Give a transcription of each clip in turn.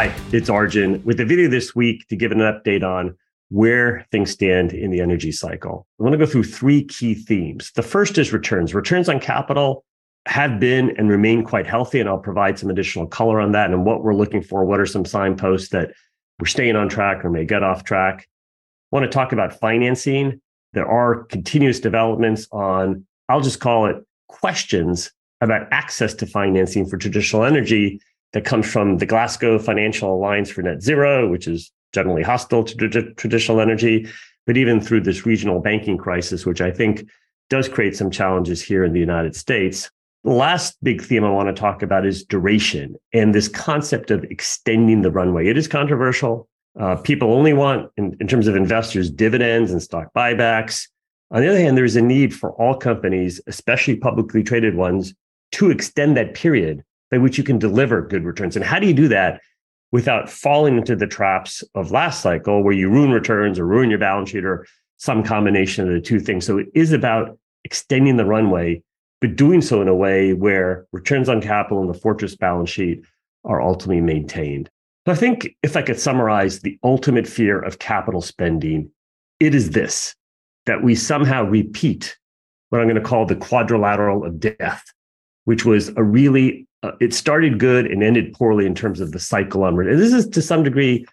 Hi, it's Arjun with a video this week to give an update on where things stand in the energy cycle. I want to go through three key themes. The first is returns. Returns on capital have been and remain quite healthy, and I'll provide some additional color on that and what we're looking for. What are some signposts that we're staying on track or may get off track? I want to talk about financing. There are continuous developments on, I'll just call it questions about access to financing for traditional energy that comes from the Glasgow Financial Alliance for Net Zero, which is generally hostile to tra- traditional energy, but even through this regional banking crisis, which I think does create some challenges here in the United States. The last big theme I want to talk about is duration and this concept of extending the runway. It is controversial. Uh, people only want, in, in terms of investors, dividends and stock buybacks. On the other hand, there's a need for all companies, especially publicly traded ones, to extend that period by which you can deliver good returns. And how do you do that without falling into the traps of last cycle where you ruin returns or ruin your balance sheet or some combination of the two things? So it is about extending the runway, but doing so in a way where returns on capital and the fortress balance sheet are ultimately maintained. So I think if I could summarize the ultimate fear of capital spending, it is this that we somehow repeat what I'm going to call the quadrilateral of death, which was a really uh, it started good and ended poorly in terms of the cycle on and this is to some degree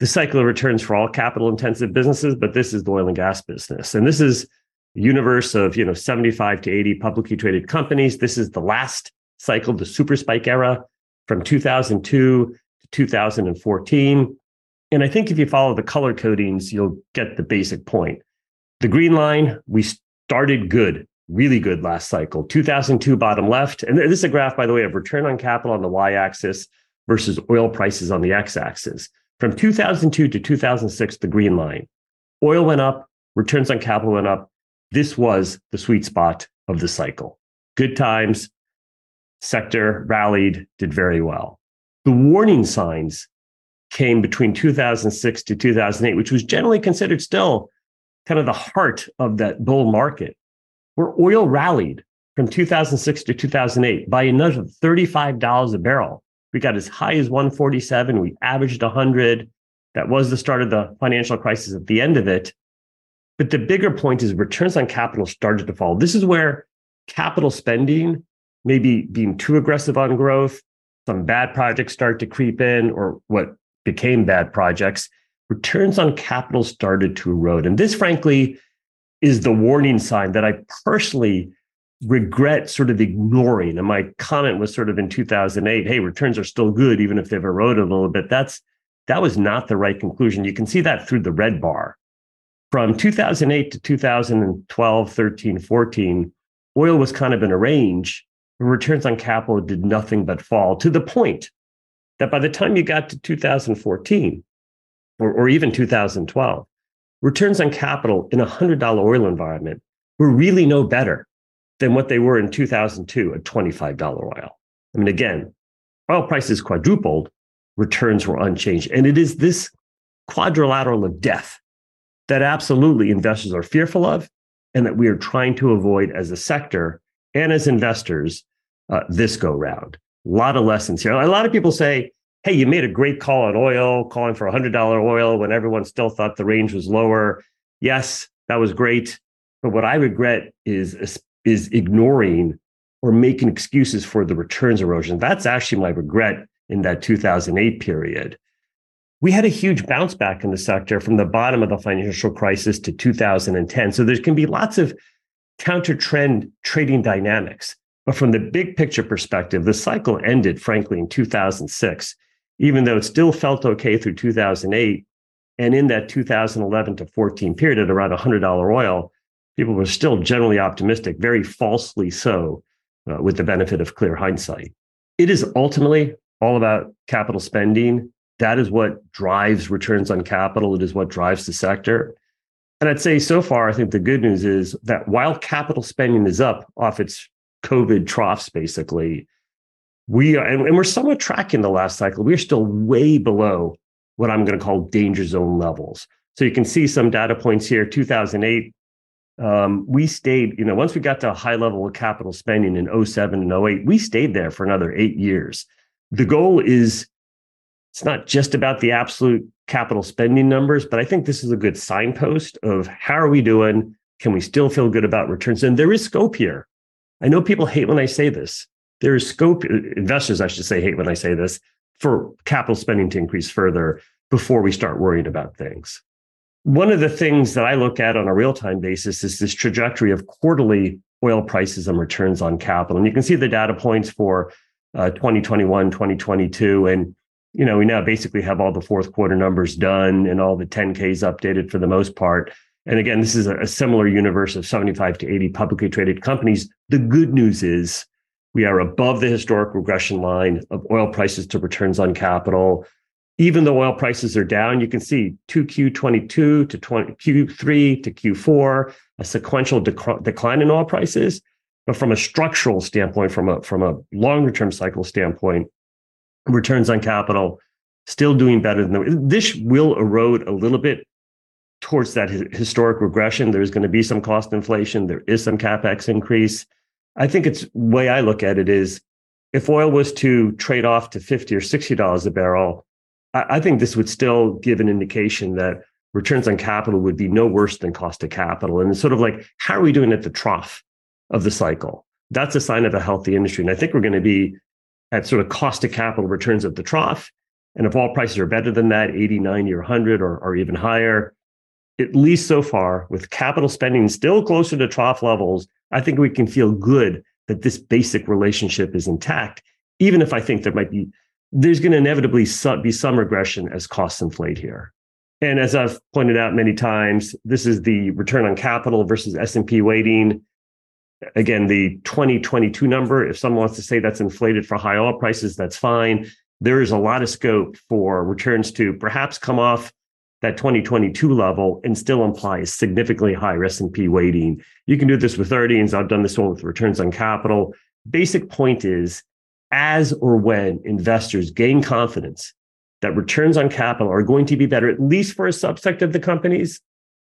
the cycle of returns for all capital intensive businesses but this is the oil and gas business. And this is a universe of you know 75 to 80 publicly traded companies. This is the last cycle the super spike era from 2002 to 2014 and i think if you follow the color codings you'll get the basic point. The green line we started good really good last cycle. 2002 bottom left. And this is a graph, by the way, of return on capital on the y axis versus oil prices on the x axis. From 2002 to 2006, the green line. Oil went up, returns on capital went up. This was the sweet spot of the cycle. Good times, sector rallied, did very well. The warning signs came between 2006 to 2008, which was generally considered still kind of the heart of that bull market where oil rallied from 2006 to 2008 by another $35 a barrel. We got as high as 147. We averaged 100. That was the start of the financial crisis at the end of it. But the bigger point is returns on capital started to fall. This is where capital spending, maybe being too aggressive on growth, some bad projects start to creep in, or what became bad projects, returns on capital started to erode. And this, frankly, is the warning sign that I personally regret sort of ignoring. And my comment was sort of in 2008, hey, returns are still good, even if they've eroded a little bit. That's that was not the right conclusion. You can see that through the red bar. From 2008 to 2012, 13, 14, oil was kind of in a range. Returns on capital did nothing but fall to the point that by the time you got to 2014 or, or even 2012, returns on capital in a $100 oil environment were really no better than what they were in 2002 at $25 oil. I mean, again, oil prices quadrupled, returns were unchanged. And it is this quadrilateral of death that absolutely investors are fearful of and that we are trying to avoid as a sector and as investors uh, this go round. A lot of lessons here. A lot of people say, hey, you made a great call on oil, calling for $100 oil when everyone still thought the range was lower. Yes, that was great. But what I regret is, is ignoring or making excuses for the returns erosion. That's actually my regret in that 2008 period. We had a huge bounce back in the sector from the bottom of the financial crisis to 2010. So there can be lots of counter trend trading dynamics. But from the big picture perspective, the cycle ended, frankly, in 2006 even though it still felt okay through 2008. And in that 2011 to 14 period at around $100 oil, people were still generally optimistic, very falsely so, uh, with the benefit of clear hindsight. It is ultimately all about capital spending. That is what drives returns on capital. It is what drives the sector. And I'd say so far, I think the good news is that while capital spending is up off its COVID troughs, basically, we are, and, and we're somewhat tracking the last cycle. We're still way below what I'm going to call danger zone levels. So you can see some data points here. 2008, um, we stayed, you know, once we got to a high level of capital spending in 07 and 08, we stayed there for another eight years. The goal is It's not just about the absolute capital spending numbers, but I think this is a good signpost of how are we doing? Can we still feel good about returns? And there is scope here. I know people hate when I say this. There is scope, investors, I should say, hate when I say this, for capital spending to increase further before we start worrying about things. One of the things that I look at on a real time basis is this trajectory of quarterly oil prices and returns on capital. And you can see the data points for uh, 2021, 2022. And, you know, we now basically have all the fourth quarter numbers done and all the 10Ks updated for the most part. And again, this is a, a similar universe of 75 to 80 publicly traded companies. The good news is we are above the historic regression line of oil prices to returns on capital. Even though oil prices are down, you can see 2Q22 to 20, Q3 to Q4, a sequential dec- decline in oil prices. But from a structural standpoint, from a from a longer term cycle standpoint, returns on capital still doing better than the, this will erode a little bit towards that historic regression. There's going to be some cost inflation. There is some capex increase. I think it's way I look at it is if oil was to trade off to 50 or 60 dollars a barrel, I, I think this would still give an indication that returns on capital would be no worse than cost of capital. And it's sort of like, how are we doing at the trough? of the cycle. That's a sign of a healthy industry. And I think we're going to be at sort of cost of capital returns at the trough. And if all prices are better than that, 80, 90, or 100, or, or even higher, at least so far, with capital spending still closer to trough levels, I think we can feel good that this basic relationship is intact, even if I think there might be, there's going to inevitably be some regression as costs inflate here. And as I've pointed out many times, this is the return on capital versus S&P weighting again, the 2022 number, if someone wants to say that's inflated for high oil prices, that's fine. There is a lot of scope for returns to perhaps come off that 2022 level and still imply a significantly higher S&P weighting. You can do this with earnings. I've done this one with returns on capital. Basic point is as or when investors gain confidence that returns on capital are going to be better, at least for a subset of the companies,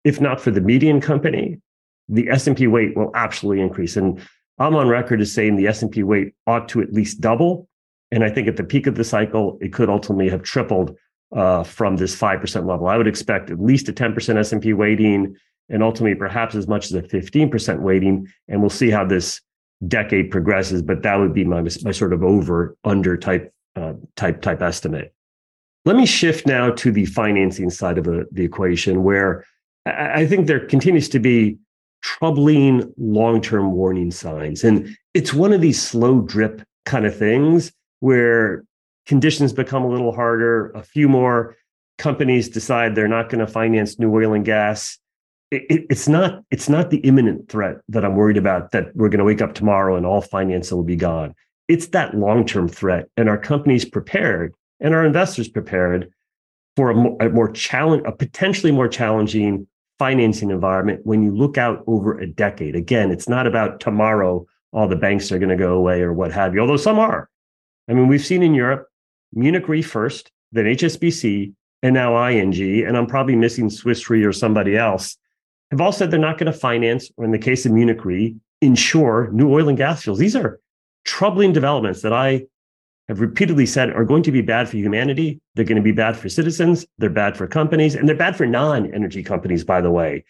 if not for the median company, the S&P weight will absolutely increase. And I'm on record as saying the S&P weight ought to at least double. And I think at the peak of the cycle, it could ultimately have tripled uh, from this 5% level. I would expect at least a 10% S&P weighting and ultimately perhaps as much as a 15% weighting. And we'll see how this decade progresses, but that would be my, my sort of over under type, uh, type, type estimate. Let me shift now to the financing side of the, the equation where I think there continues to be troubling long term warning signs. And it's one of these slow drip kind of things where conditions become a little harder, a few more companies decide they're not going to finance new oil and gas. It, it, it's not it's not the imminent threat that I'm worried about that we're going to wake up tomorrow and all finance will be gone. It's that long-term threat and our companies prepared and our investors prepared for a more, a more challenge a potentially more challenging financing environment when you look out over a decade. Again, it's not about tomorrow, all the banks are going to go away or what have you, although some are. I mean, we've seen in Europe, Munich Re first, then HSBC, and now ING, and I'm probably missing Swiss Re or somebody else, have all said they're not going to finance, or in the case of Munich Re, insure new oil and gas fields. These are troubling developments that I have repeatedly said are going to be bad for humanity. They're going to be bad for citizens. They're bad for companies, and they're bad for non energy companies, by the way.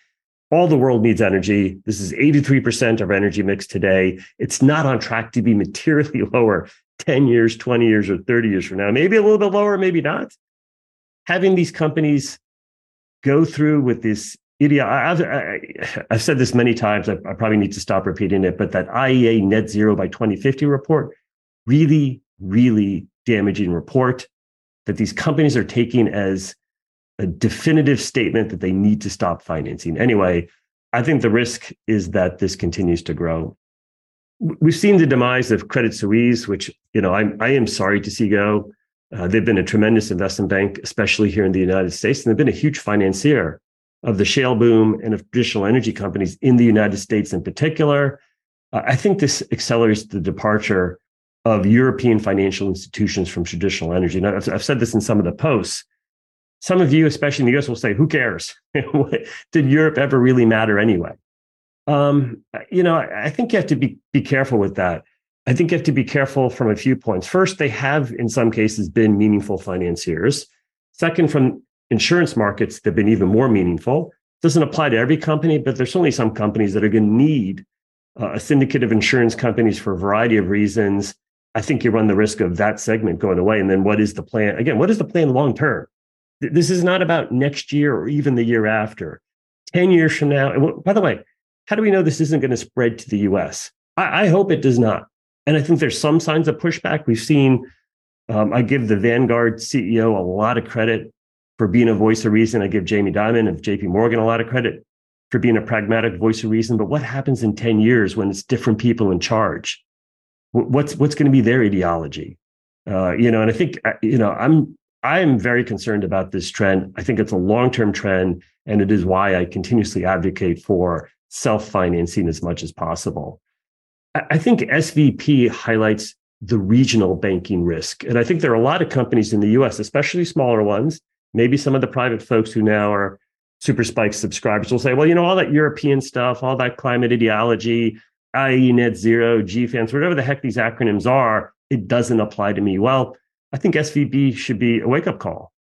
All the world needs energy. This is 83% of our energy mix today. It's not on track to be materially lower 10 years, 20 years, or 30 years from now. Maybe a little bit lower, maybe not. Having these companies go through with this idiot, I've, I, have said this many times. I, I probably need to stop repeating it, but that IEA net zero by 2050 report really really damaging report that these companies are taking as a definitive statement that they need to stop financing. Anyway, I think the risk is that this continues to grow. We've seen the demise of Credit Suisse, which you know I'm, I am sorry to see go. Uh, they've been a tremendous investment bank, especially here in the United States, and they've been a huge financier of the shale boom and of traditional energy companies in the United States in particular. Uh, I think this accelerates the departure of European financial institutions from traditional energy. I've, I've said this in some of the posts. Some of you, especially in the US, will say, who cares? Did Europe ever really matter anyway? Um, you know, I, I think you have to be, be careful with that. I think you have to be careful from a few points. First, they have, in some cases, been meaningful financiers. Second, from insurance markets, they've been even more meaningful. Doesn't apply to every company, but there's only some companies that are going to need uh, a syndicate of insurance companies for a variety of reasons. I think you run the risk of that segment going away. And then what is the plan? Again, what is the plan long term? This is not about next year or even the year after. 10 years from now. By the way, how do we know this isn't going to spread to the US? I, I hope it does not. And I think there's some signs of pushback. We've seen, um, I give the Vanguard CEO a lot of credit for being a voice of reason. I give Jamie Dimon of JP Morgan a lot of credit for being a pragmatic voice of reason. But what happens in 10 years when it's different people in charge? What's, what's going to be their ideology? Uh, you know, and I think, uh, you know, I'm, I am very concerned about this trend. I think it's a long term trend, and it is why I continuously advocate for self financing as much as possible. I think SVB highlights the regional banking risk. And I think there are a lot of companies in the US, especially smaller ones, maybe some of the private folks who now are super spike subscribers will say, well, you know, all that European stuff, all that climate ideology, i.e., net zero, GFANZ, whatever the heck these acronyms are, it doesn't apply to me. Well, I think SVB should be a wake up call.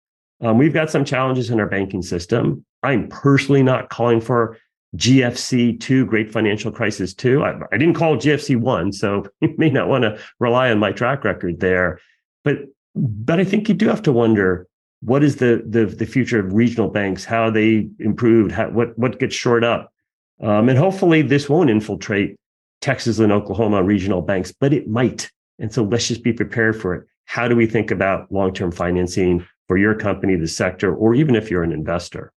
Um, we've got some challenges in our banking system. I'm personally not calling for GFC two, Great Financial Crisis two. I, I didn't call GFC one, so you may not want to rely on my track record there. But but I think you do have to wonder what is the the, the future of regional banks? How they improved? How, what what gets shored up? Um, and hopefully this won't infiltrate Texas and Oklahoma regional banks, but it might. And so let's just be prepared for it. How do we think about long term financing for your company, the sector, or even if you're an investor?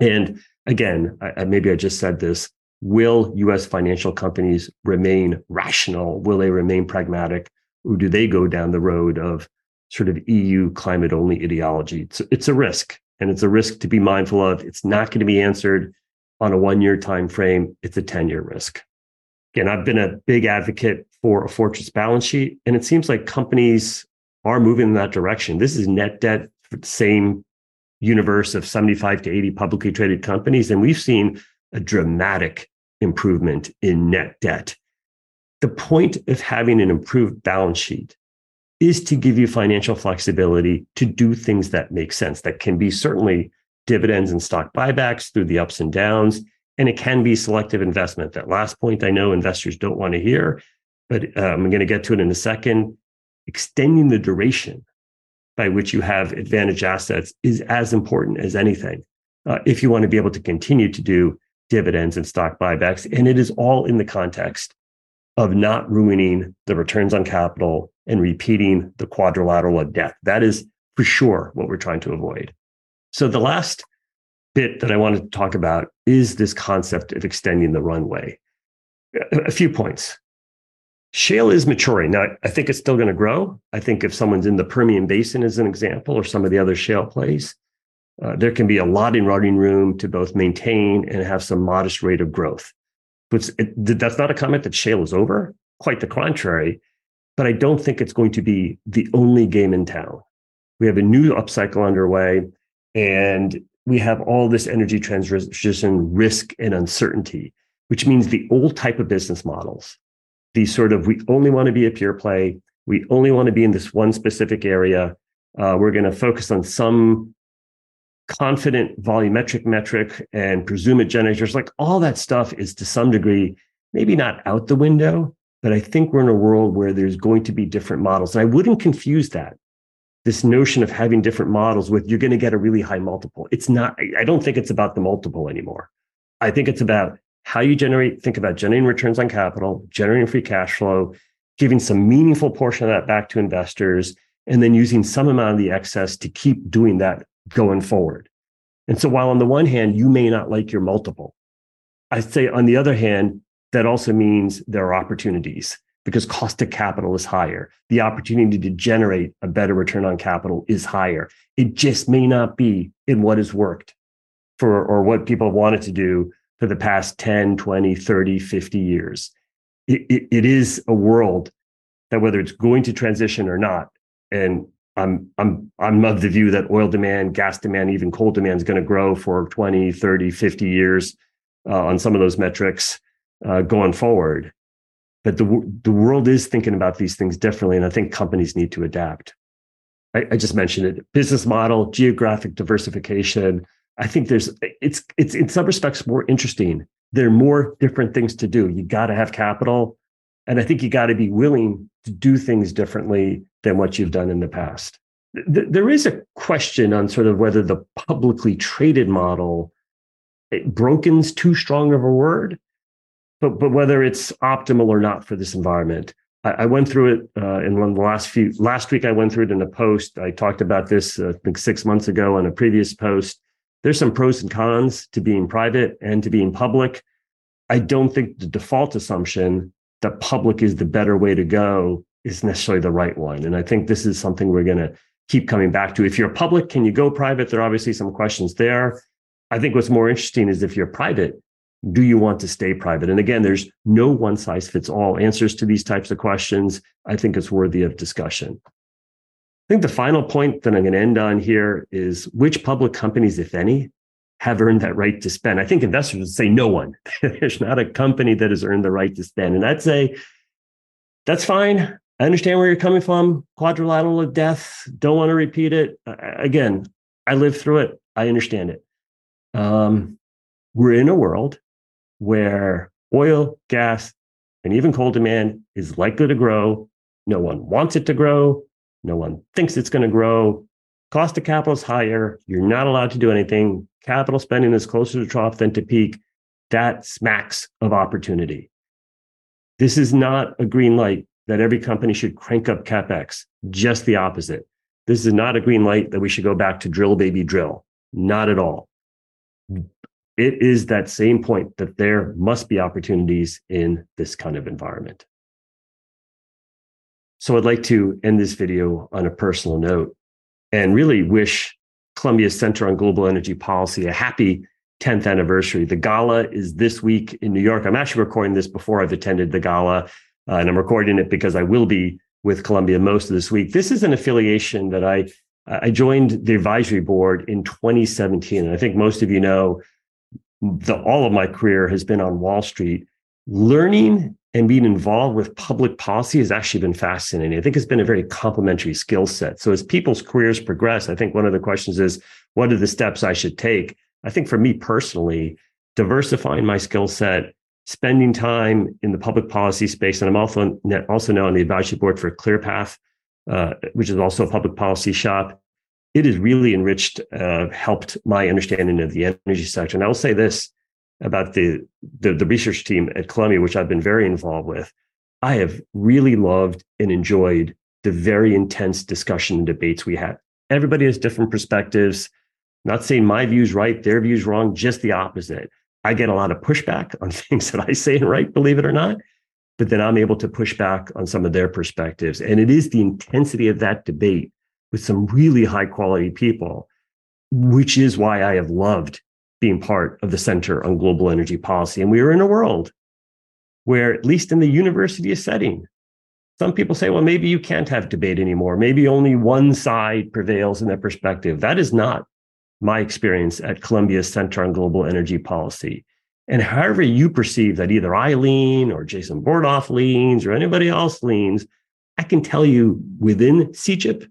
And again, I, maybe I just said this. Will US financial companies remain rational? Will they remain pragmatic? Or do they go down the road of sort of EU climate only ideology? It's, it's a risk and it's a risk to be mindful of. It's not going to be answered on a one year time frame. It's a 10 year risk. Again, I've been a big advocate for a fortress balance sheet, and it seems like companies are moving in that direction. This is net debt, same universe of 75 to 80 publicly traded companies. And we've seen a dramatic improvement in net debt. The point of having an improved balance sheet is to give you financial flexibility to do things that make sense. That can be certainly dividends and stock buybacks through the ups and downs. And it can be selective investment. That last point I know investors don't want to hear, but uh, I'm going to get to it in a second. Extending the duration by which you have advantage assets is as important as anything uh, if you want to be able to continue to do dividends and stock buybacks. And it is all in the context of not ruining the returns on capital and repeating the quadrilateral of death. That is for sure what we're trying to avoid. So the last bit that I wanted to talk about is this concept of extending the runway. A few points. Shale is maturing. Now, I think it's still going to grow. I think if someone's in the Permian Basin, as an example, or some of the other shale plays, uh, there can be a lot in running room to both maintain and have some modest rate of growth. But it, that's not a comment that shale is over. Quite the contrary. But I don't think it's going to be the only game in town. We have a new upcycle underway, and we have all this energy transition risk and uncertainty, which means the old type of business models the sort of we only want to be a pure play. We only want to be in this one specific area. Uh, we're going to focus on some confident volumetric metric and presume it generators. Like all that stuff is to some degree, maybe not out the window, but I think we're in a world where there's going to be different models. And I wouldn't confuse that, this notion of having different models with you're going to get a really high multiple. It's not, I don't think it's about the multiple anymore. I think it's about how you generate, think about generating returns on capital, generating free cash flow, giving some meaningful portion of that back to investors, and then using some amount of the excess to keep doing that going forward. And so while on the one hand, you may not like your multiple, I'd say on the other hand, that also means there are opportunities because cost of capital is higher. The opportunity to generate a better return on capital is higher. It just may not be in what has worked for or what people wanted to do for the past 10, 20, 30, 50 years. It, it, it is a world that whether it's going to transition or not, and I'm I'm I'm of the view that oil demand, gas demand, even coal demand is going to grow for 20, 30, 50 years uh, on some of those metrics uh, going forward. but the, the world is thinking about these things differently. And I think companies need to adapt. I, I just mentioned it business model, geographic diversification. I think there's, it's, it's in some respects more interesting. There are more different things to do. You got to have capital. And I think you got to be willing to do things differently than what you've done in the past. Th- there is a question on sort of whether the publicly traded model, broken's too strong of a word, but but whether it's optimal or not for this environment. I, I went through it uh, in one of the last few last week. I went through it in a post. I talked about this uh, I think six months ago on a previous post. There's some pros and cons to being private and to being public. I don't think the default assumption that public is the better way to go is necessarily the right one. And I think this is something we're going to keep coming back to. If you're public, can you go private? There are obviously some questions there. I think what's more interesting is if you're private, do you want to stay private? And again, there's no one size fits all answers to these types of questions. I think it's worthy of discussion. I think the final point that I'm going to end on here is which public companies, if any, have earned that right to spend. I think investors would say no one. There's not a company that has earned the right to spend. And I'd say that's fine. I understand where you're coming from. Quadrilateral of death. Don't want to repeat it. Again, I lived through it. I understand it. Um, we're in a world where oil, gas, and even coal demand is likely to grow. No one wants it to grow. No one thinks it's going to grow. Cost of capital is higher. You're not allowed to do anything. Capital spending is closer to trough than to peak. That smacks of opportunity. This is not a green light that every company should crank up capex. Just the opposite. This is not a green light that we should go back to drill, baby, drill. Not at all it is that same point that there must be opportunities in this kind of environment. So I'd like to end this video on a personal note and really wish Columbia Center on Global Energy Policy a happy 10th anniversary. The gala is this week in New York. I'm actually recording this before I've attended the gala, uh, and I'm recording it because I will be with Columbia most of this week. This is an affiliation that I I joined the advisory board in 2017, and I think most of you know the, all of my career has been on Wall Street. Learning and being involved with public policy has actually been fascinating. I think it's been a very complementary skill set. So as people's careers progress, I think one of the questions is, what are the steps I should take? I think for me personally, diversifying my skill set, spending time in the public policy space, and I'm also also now on the advisory board for ClearPath, uh, which is also a public policy shop it has really enriched, uh, helped my understanding of the energy sector. And I will say this about the, the, the research team at Columbia, which I've been very involved with. I have really loved and enjoyed the very intense discussion and debates we had. Everybody has different perspectives. Not saying my view's right, their view's wrong, just the opposite. I get a lot of pushback on things that I say and write, believe it or not. But then I'm able to push back on some of their perspectives. And it is the intensity of that debate with some really high quality people, which is why I have loved being part of the Center on Global Energy Policy. And we are in a world where, at least in the university setting, some people say, well, maybe you can't have debate anymore. Maybe only one side prevails in that perspective. That is not my experience at Columbia's Center on Global Energy Policy. And however you perceive that either I lean or Jason Bordoff leans or anybody else leans, I can tell you within CGEP,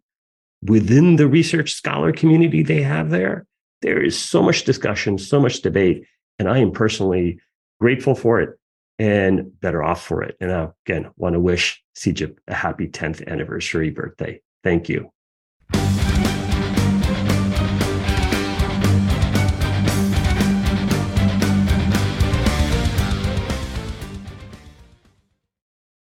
within the research scholar community they have there, there is so much discussion, so much debate. And I am personally grateful for it and better off for it. And I, again, want to wish CGEP a happy 10th anniversary birthday. Thank you.